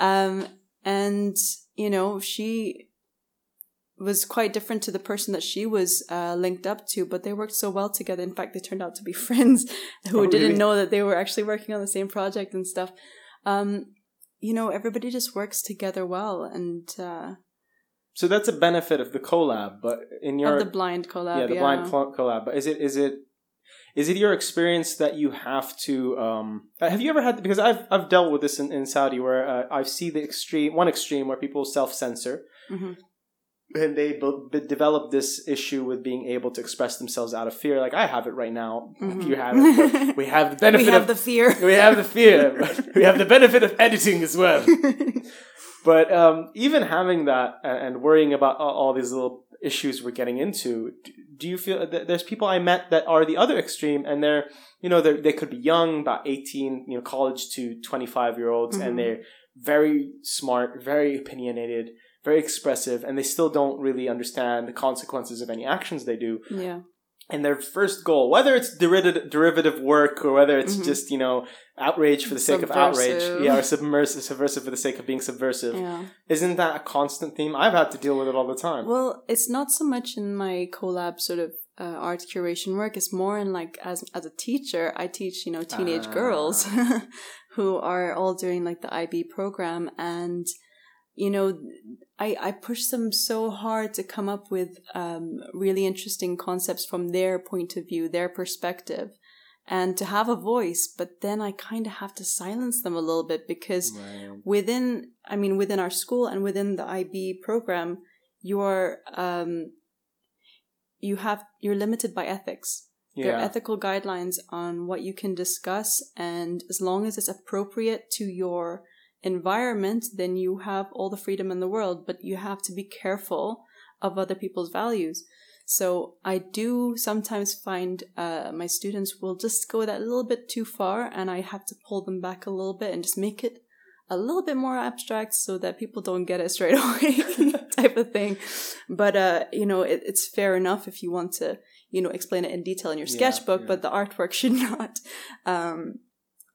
Um, and you know, she was quite different to the person that she was uh, linked up to, but they worked so well together. In fact, they turned out to be friends who oh, didn't know that they were actually working on the same project and stuff. Um, you know, everybody just works together well, and uh, so that's a benefit of the collab. But in your of the blind collab, yeah, the yeah. blind collab. But is it is it is it your experience that you have to? Um, have you ever had? Because I've I've dealt with this in, in Saudi, where uh, I see the extreme one extreme where people self censor, mm-hmm. and they b- develop this issue with being able to express themselves out of fear. Like I have it right now. Mm-hmm. You have it. We have the benefit. we have of, the fear. We have the fear. we have the benefit of editing as well. but um, even having that and worrying about all these little issues we're getting into do you feel that there's people I met that are the other extreme and they're, you know, they they could be young, about 18, you know, college to 25 year olds, mm-hmm. and they're very smart, very opinionated, very expressive, and they still don't really understand the consequences of any actions they do. Yeah and their first goal, whether it's derivative derivative work or whether it's mm-hmm. just you know outrage for the sake subversive. of outrage, yeah, or submersive, subversive for the sake of being subversive, yeah. isn't that a constant theme? I've had to deal with it all the time. Well, it's not so much in my collab sort of uh, art curation work. It's more in like as as a teacher, I teach you know teenage girls ah. who are all doing like the IB program and you know, I, I push them so hard to come up with um, really interesting concepts from their point of view, their perspective, and to have a voice. But then I kind of have to silence them a little bit because right. within, I mean, within our school and within the IB program, you're um, you have you're limited by ethics. Yeah. There are ethical guidelines on what you can discuss, and as long as it's appropriate to your environment, then you have all the freedom in the world, but you have to be careful of other people's values. So I do sometimes find uh, my students will just go that little bit too far, and I have to pull them back a little bit and just make it a little bit more abstract so that people don't get it straight away, type of thing. But uh, you know, it, it's fair enough if you want to, you know, explain it in detail in your Yeah, sketchbook, yeah. but the artwork should not, um,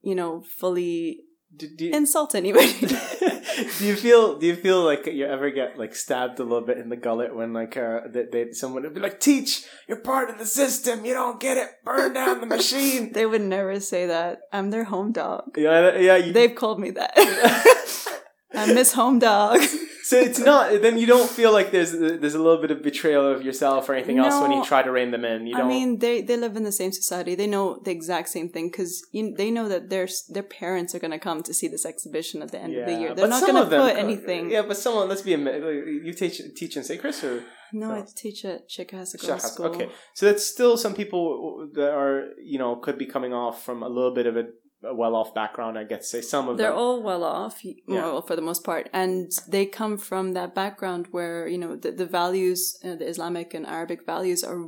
you know, fully Do, do, you, insult anybody. do you feel do you feel like you ever get like stabbed a little bit in the gullet when like uh that they, someone would be like teach you're part of the system you don't get it burn down the machine they would never say that. I'm their home dog. yeah yeah you, They've called me that. I miss home dog. so it's not then you don't feel like there's there's a little bit of betrayal of yourself or anything else when you try to rein them in you don't I mean, they they live in the same society. They know the exact same thing because they know that their their parents are going to come to see this exhibition at the end of the year. They're but not going to put co- anything. Yeah, but someone. Let's be a you teach teach in St. Chris or No, No. I teach at Girls School. Okay, so that's still some people that are you know could be coming off from a little bit of a, a well-off background. I to say some of them They're them. all well off, y- Yeah. well, for the most part, and they come from that background where you know the, the values, uh, the Islamic and Arabic values, are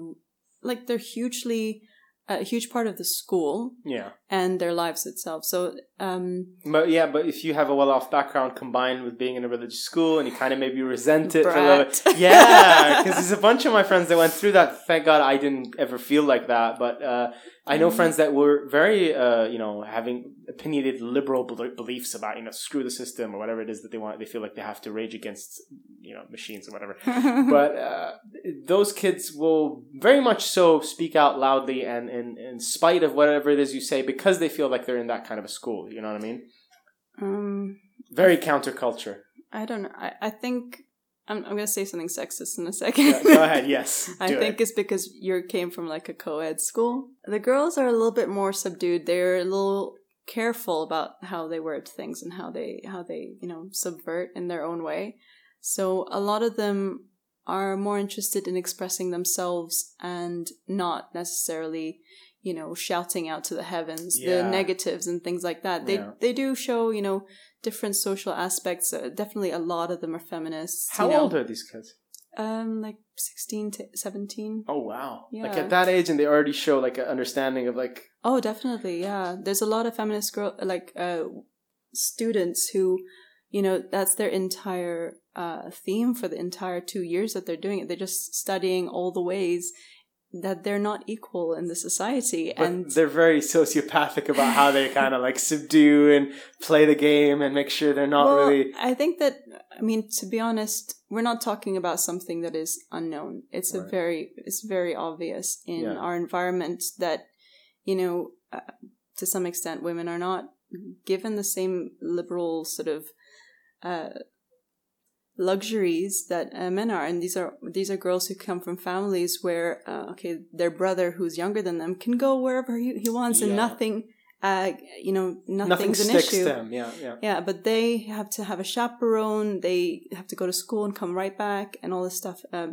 like they're hugely a huge part of the school yeah, and their lives itself. So, um, but yeah, but if you have a well-off background combined with being in a religious school and you kind of maybe resent it for a little bit, yeah, because there's a bunch of my friends that went through that. Thank God I didn't ever feel like that, but uh, I know Mm. friends that were very, uh, you know, having opinionated liberal bel- beliefs about you know screw the system or whatever it is that they want. They feel like they have to rage against you know machines or whatever. but uh, those kids will very much so speak out loudly and in, in spite of whatever it is you say because they feel like they're in that kind of a school. You know what I mean? um, Very counterculture. I don't know. I, I think I'm, I'm going to say something sexist in a second. Yeah, go ahead. Yes. I think it. it's because you came from like a co-ed school. The girls are a little bit more subdued. They're a little careful about how they word things and how they how they you know subvert in their own way. So a lot of them are more interested in expressing themselves and not necessarily you know shouting out to the heavens the negatives and things like that. They Yeah. they do show you know different social aspects. Uh, definitely a lot of them are feminists. How you know. old are these kids? Um, like sixteen to seventeen. Oh wow! Like at that age, and they already show like an understanding of like Oh, definitely, yeah. There's a lot of feminist girl like uh students who, you know, that's their entire uh theme for the entire two years that they're doing it. They're just studying all the ways that they're not equal in the society, But and they're very sociopathic about how they kind of like subdue and play the game and make sure they're not well, really. I think that I mean to be honest, we're not talking about something that is unknown. It's a very it's very obvious in Yeah. our environment that you know uh, to some extent women are not given the same liberal sort of uh, luxuries that uh, men are and these are these are girls who come from families where uh, okay their brother who's younger than them can go wherever he, he wants Yeah. and nothing uh you know Nothing nothing's an issue them. Yeah, yeah. yeah, but they have to have a chaperone. They have to go to school and come right back, and all this stuff. Um,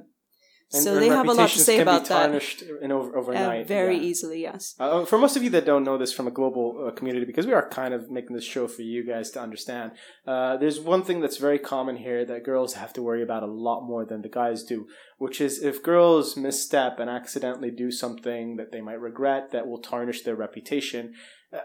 And- so and they have a lot to say can be about that. tarnished in over, Uh, overnight. very yeah. easily, yes. Uh, for most of you that don't know this from a global uh, community, because we are kind of making this show for you guys to understand, uh, there's one thing that's very common here that girls have to worry about a lot more than the guys do, which is if girls misstep and accidentally do something that they might regret that will tarnish their reputation.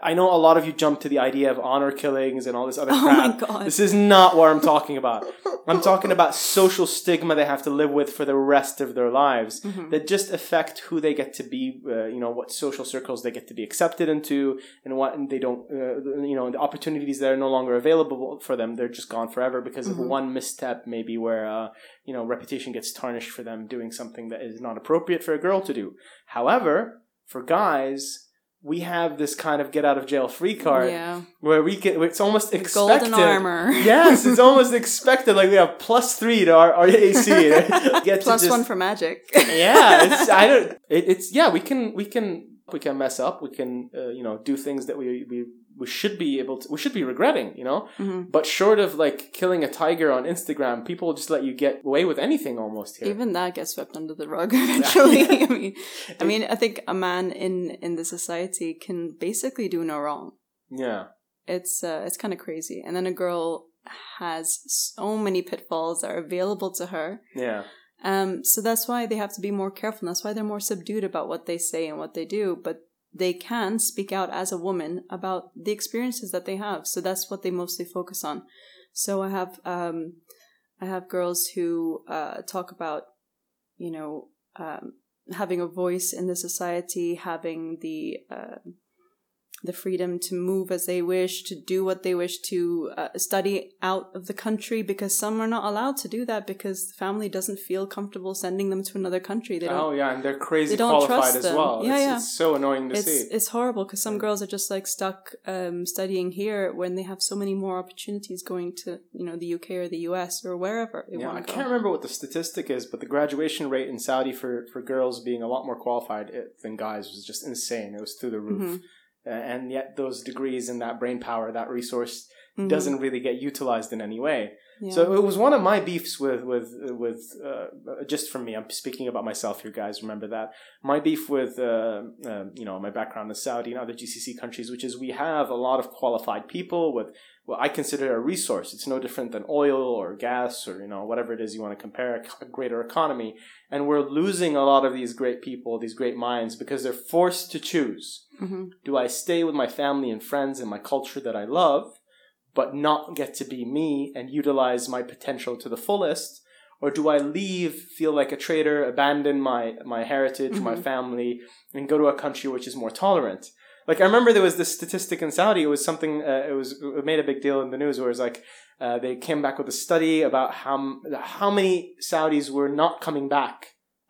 I know a lot of you jump to the idea of honor killings and all this other Oh crap. my god. This is not what I'm talking about. I'm talking about social stigma they have to live with for the rest of their lives Mhm. that just affect who they get to be, uh, you know, what social circles they get to be accepted into, and what and they don't, uh, you know, the opportunities that are no longer available for them, they're just gone forever because Mhm. of one misstep, maybe where, uh, you know, reputation gets tarnished for them doing something that is not appropriate for a girl to do. However, for guys, we have this kind of get out of jail free card yeah, where we can, it's almost expected. golden armor. yes, it's almost expected. Like we have plus three to our, our AC. Get to Plus just- one for magic. yeah, it's I don't. It, it's yeah. We can we can we can mess up. We can uh, you know do things that we we we should be able to. We should be regretting. You know, Mhm. but short of like killing a tiger on Instagram, people just let you get away with anything almost here. Even that gets swept under the rug eventually. I mean, I mean, I think a man in in the society can basically do no wrong. yeah, It's uh, it's kind of crazy. And then a girl has so many pitfalls that are available to her yeah. Um, so that's why they have to be more careful. That's why they're more subdued about what they say and what they do. But they can speak out as a woman about the experiences that they have. So that's what they mostly focus on. So I have um, I have girls who uh, talk about, you know, um, having a voice in the society, having the uh, the freedom to move as they wish, to do what they wish, to uh, study out of the country because some are not allowed to do that because the family doesn't feel comfortable sending them to another country. They don't. Oh yeah, and they're crazy they don't qualified trust as well. Yeah, it's, yeah. it's so annoying to It's see. it's horrible because some girls are just like stuck um, studying here when they have so many more opportunities going to you know the UK or the US or wherever they Yeah, I can't go. remember what the statistic is, but the graduation rate in Saudi for, for girls being a lot more qualified than guys was just insane. It was through the roof. Mhm. Uh, and yet, those degrees and that brain power, that resource, Mhm. doesn't really get utilized in any way. Yeah. So it was one of my beefs with with with uh, just from me. I'm speaking about myself here, guys. Remember that my beef with uh, uh, you know my background in Saudi and other GCC countries, which is we have a lot of qualified people with what I consider a resource. It's no different than oil or gas or you know whatever it is you want to compare a greater economy, and we're losing a lot of these great people, these great minds, because they're forced to choose. Mhm. Do I stay with my family and friends and my culture that I love? But not get to be me and utilize my potential to the fullest? Or do I leave, feel like a traitor, abandon my, my heritage, my Mhm. family, and go to a country which is more tolerant? Like I remember there was this statistic in Saudi. It was something. Uh, it was it made a big deal in the news. Where it was like uh, they came back with a study about how how many Saudis were not coming back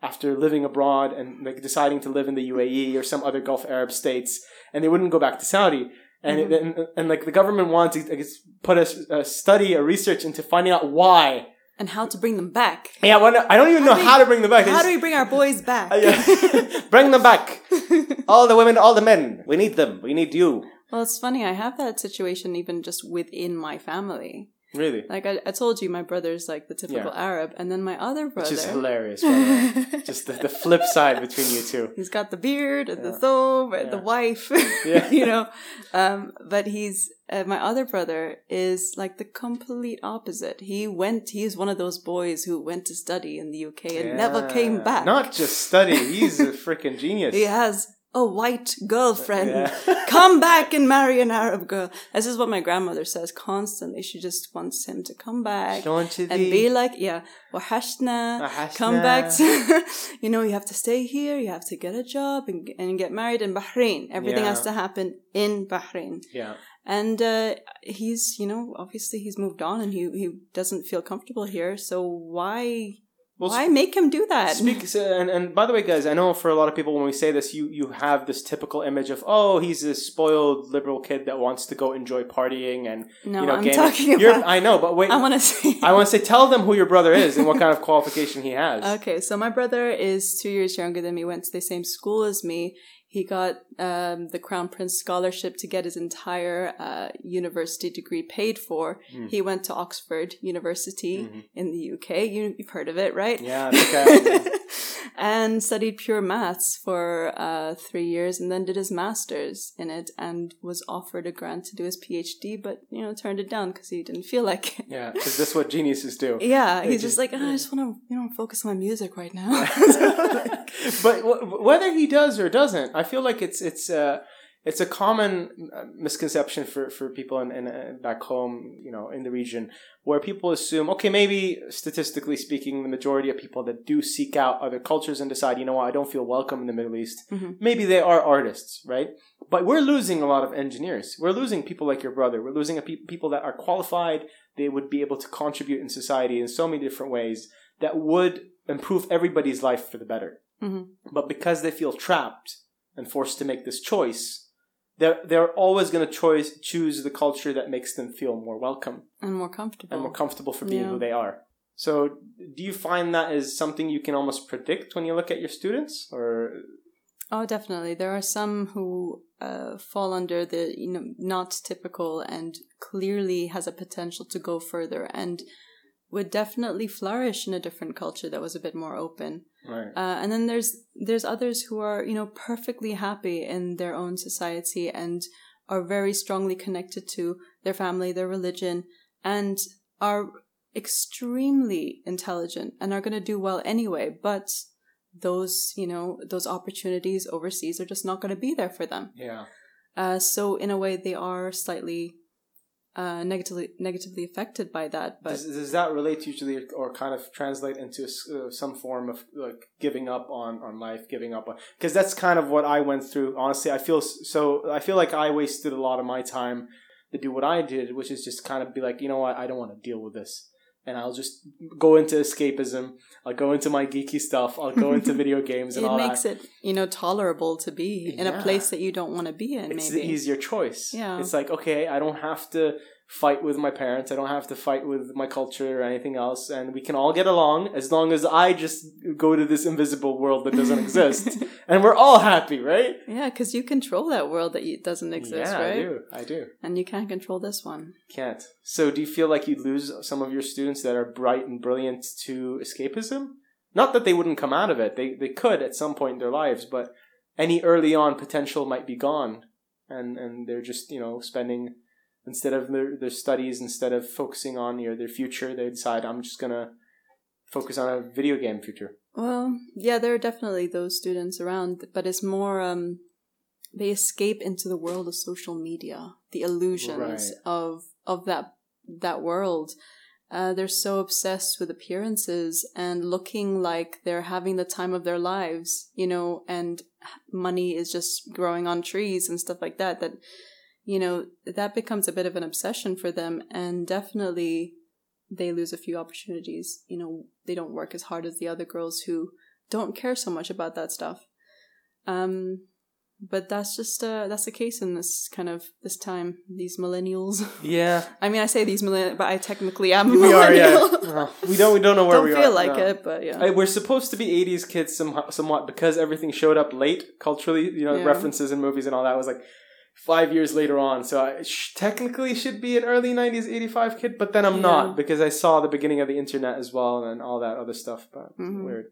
after living abroad and like deciding to live in the UAE or some other Gulf Arab states, and they wouldn't go back to Saudi. And, mm-hmm. it, and and like the government wants to I guess, put a, study, a research into finding out why. and how to bring them back. Yeah, well, I don't even How know do we- how to bring them back. How do we bring our boys back? Bring them back. All the women, all the men. We need them. We need you. well, it's funny. I have that situation even just within my family. Really, Like I, I told you, my brother's like the typical Yeah. Arab, and then my other brother. which is hilarious. The. Just the, the flip side between you two. He's got the beard and the Yeah. thobe and the wife, Yeah. you know. Um, but he's uh, my other brother is like the complete opposite. He went. He's one of those boys who went to study in the UK and never came back. Not just study. He's a freaking genius. He has a white girlfriend. Yeah. come back and marry an Arab girl. This is what my grandmother says constantly. She just wants him to come back and be like, yeah, wahashna, Wahashna. come back to, you know, you have to stay here, you have to get a job and, and get married in Bahrain. Everything Yeah. has to happen in Bahrain. Yeah. And uh, he's, you know, obviously he's moved on and he, he doesn't feel comfortable here. So why, Well, why make him do that? Speak and, and by the way, guys, I know for a lot of people when we say this, you you have this typical image of oh, he's this spoiled liberal kid that wants to go enjoy partying and no, you know I'm gaming. talking You're- about, I know, but wait, I want to say. I want to say, tell them who your brother is and what kind of qualification he has. Okay, so my brother is two years younger than me, went to the same school as me. He got um, the Crown Prince Scholarship to get his entire uh, university degree paid for. Hmm. He went to Oxford University Mhm. in the UK. You, you've heard of it, right? Yeah, I think I- and studied pure maths for uh, three years and then did his master's in it and was offered a grant to do his PhD, but, you know, turned it down because he didn't feel like it. yeah, because that's what geniuses do. Yeah, They he's just- just like, oh, I just want to, you know, focus on my music right now. but w- whether he does or doesn't, I feel like it's it's uh, it's a common uh, misconception for, for people in, in uh, back home, you know, in the region, where people assume, okay, maybe statistically speaking, the majority of people that do seek out other cultures and decide, you know what, I don't feel welcome in the Middle East, Mhm. maybe they are artists, right? But we're losing a lot of engineers. We're losing people like your brother. We're losing a pe- people that are qualified. They would be able to contribute in society in so many different ways that would improve everybody's life for the better. Mhm. But because they feel trapped and forced to make this choice, they're they're always going to choice choose the culture that makes them feel more welcome and more comfortable. and more comfortable for being Yeah. who they are. So, do you find that is something you can almost predict when you look at your students, or Oh, definitely. There are some who uh, fall under the you know not typical and clearly has a potential to go further and would definitely flourish in a different culture that was a bit more open. right? Uh, and then there's there's others who are you know perfectly happy in their own society and are very strongly connected to their family, their religion, and are extremely intelligent and are going to do well anyway, but those, you know, those opportunities overseas are just not going to be there for them. Yeah. Uh, so in a way, they are slightly uh, negatively negatively affected by that. But Does, does that relate to usually or kind of translate into uh, some form of like giving up on, on life, giving up on because that's kind of what I went through. Honestly, I feel so. I feel like I wasted a lot of my time to do what I did, which is just kind of be like, you know what, I don't want to deal with this, and I'll just go into escapism. I'll go into my geeky stuff. I'll go into video games and it all that. it makes it, you know tolerable to be in Yeah. a place that you don't want to be in. it's maybe the easier choice. Yeah. It's like, okay, I don't have to fight with my parents. I don't have to fight with my culture or anything else. And we can all get along as long as I just go to this invisible world that doesn't exist. and we're all happy, right? yeah, because you control that world that doesn't exist, yeah, right? I do. I do. And you can't control this one. Can't. So do you feel like you lose some of your students that are bright and brilliant to escapism? Not that they wouldn't come out of it. They they could at some point in their lives, but any early on potential might be gone. And and they're just, you know, spending instead of their, their studies, instead of focusing on your their future, they decide I'm just gonna focus on a video game future. Well, yeah, there are definitely those students around, but it's more um they escape into the world of social media, the illusions Right. of of that that world. Uh, they're so obsessed with appearances and looking like they're having the time of their lives, you know, and money is just growing on trees and stuff like that. That, you know, that becomes a bit of an obsession for them, and definitely they lose a few opportunities. You know, they don't work as hard as the other girls who don't care so much about that stuff. Um, but that's just uh, that's the case in this kind of this time. These millennials. Yeah, I mean, I say these millennials, but I technically am a we are. millennial. Yeah, Well, we don't we don't know where don't we feel are. like no. it, but yeah. I, we're supposed to be 80s kids somehow, somewhat because everything showed up late culturally, you know, Yeah. references and movies and all that was like five years later on. So I sh- technically should be an early 90s 85 kid, but then I'm Yeah. not because I saw the beginning of the internet as well and all that other stuff. But Mhm. weird.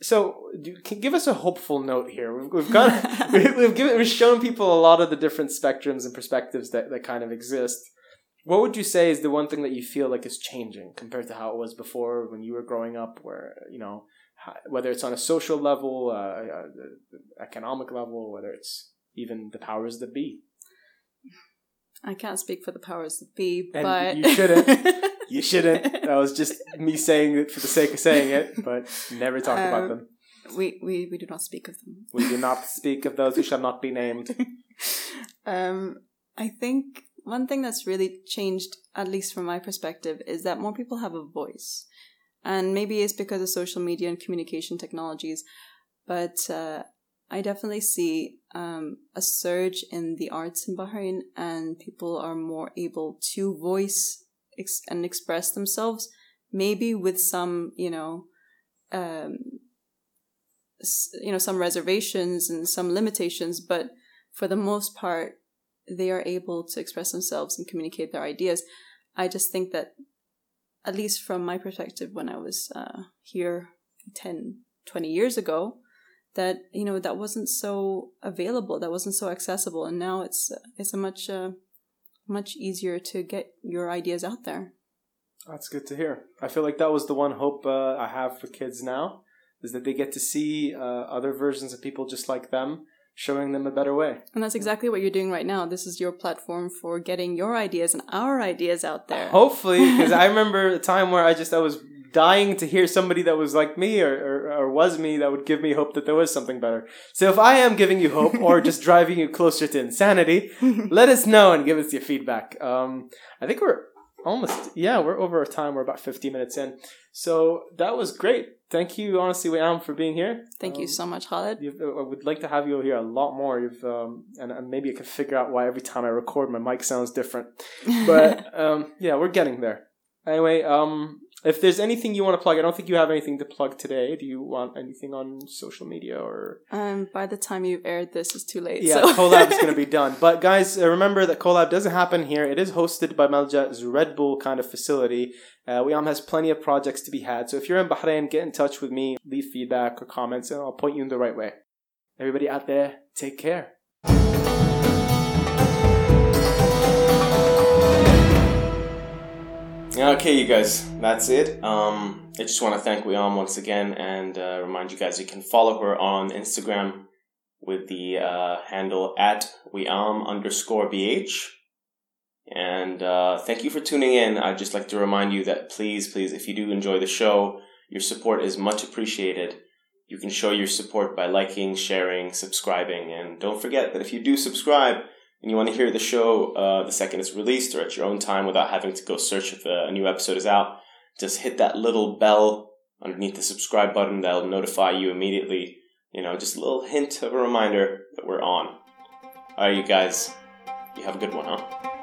So, do, can give us a hopeful note here. We've, we've got we- we've given we've shown people a lot of the different spectrums and perspectives that, that kind of exist. What would you say is the one thing that you feel like is changing compared to how it was before when you were growing up? Where you know, whether it's on a social level, uh, uh, economic level, whether it's even the powers that be. I can't speak for the powers that be, And but you shouldn't. You shouldn't. That was just me saying it for the sake of saying it, but never talk about Um, them. we, we we do not speak of them. We do not speak of those who shall not be named. Um, I think one thing that's really changed, at least from my perspective, is that more people have a voice. And maybe it's because of social media and communication technologies, but uh, I definitely see um, a surge in the arts in Bahrain, and people are more able to voice ex- and express themselves, maybe with some, you know, um, s- you know, some reservations and some limitations, but for the most part, they are able to express themselves and communicate their ideas. I just think that, at least from my perspective, when I was uh, here 10, 20 years ago, that you know that wasn't so available, that wasn't so accessible, and now it's it's a much uh, much easier to get your ideas out there. That's good to hear. I feel like that was the one hope uh, I have for kids now is that they get to see uh, other versions of people just like them, showing them a better way. And that's exactly what you're doing right now. This is your platform for getting your ideas and our ideas out there. Hopefully, because I remember a time where I just I was dying to hear somebody that was like me or, or, or was me that would give me hope that there was something better. So if I am giving you hope or just driving you closer to insanity, let us know and give us your feedback. Um, I think we're almost yeah we're over our time. We're about fifty minutes in. So that was great. Thank you, honestly, Wiam, for being here. Thank you Um, so much, Khalid. You've, I would like to have you here a lot more. You've um, and, and maybe I can figure out why every time I record my mic sounds different. But um, yeah, we're getting there. Anyway, um, if there's anything you want to plug, I don't think you have anything to plug today. Do you want anything on social media or? um, by the time you've aired this, it's too late. Yeah, so. collab is going to be done. But guys, uh, remember that collab doesn't happen here. It is hosted by Malja's Red Bull kind of facility. Uh, Wiam has plenty of projects to be had. So if you're in Bahrain, get in touch with me, leave feedback or comments, and I'll point you in the right way. Everybody out there, take care. Okay, you guys, that's it. Um, I just want to thank Wiam once again and uh, remind you guys you can follow her on Instagram with the uh, handle at Wiam underscore BH. And uh, thank you for tuning in. I'd just like to remind you that please, please, if you do enjoy the show, your support is much appreciated. You can show your support by liking, sharing, subscribing, and don't forget that if you do subscribe and you want to hear the show uh, the second it's released or at your own time without having to go search if a new episode is out, just hit that little bell underneath the subscribe button that'll notify you immediately. You know, just a little hint of a reminder that we're on. All right, you guys, you have a good one, huh?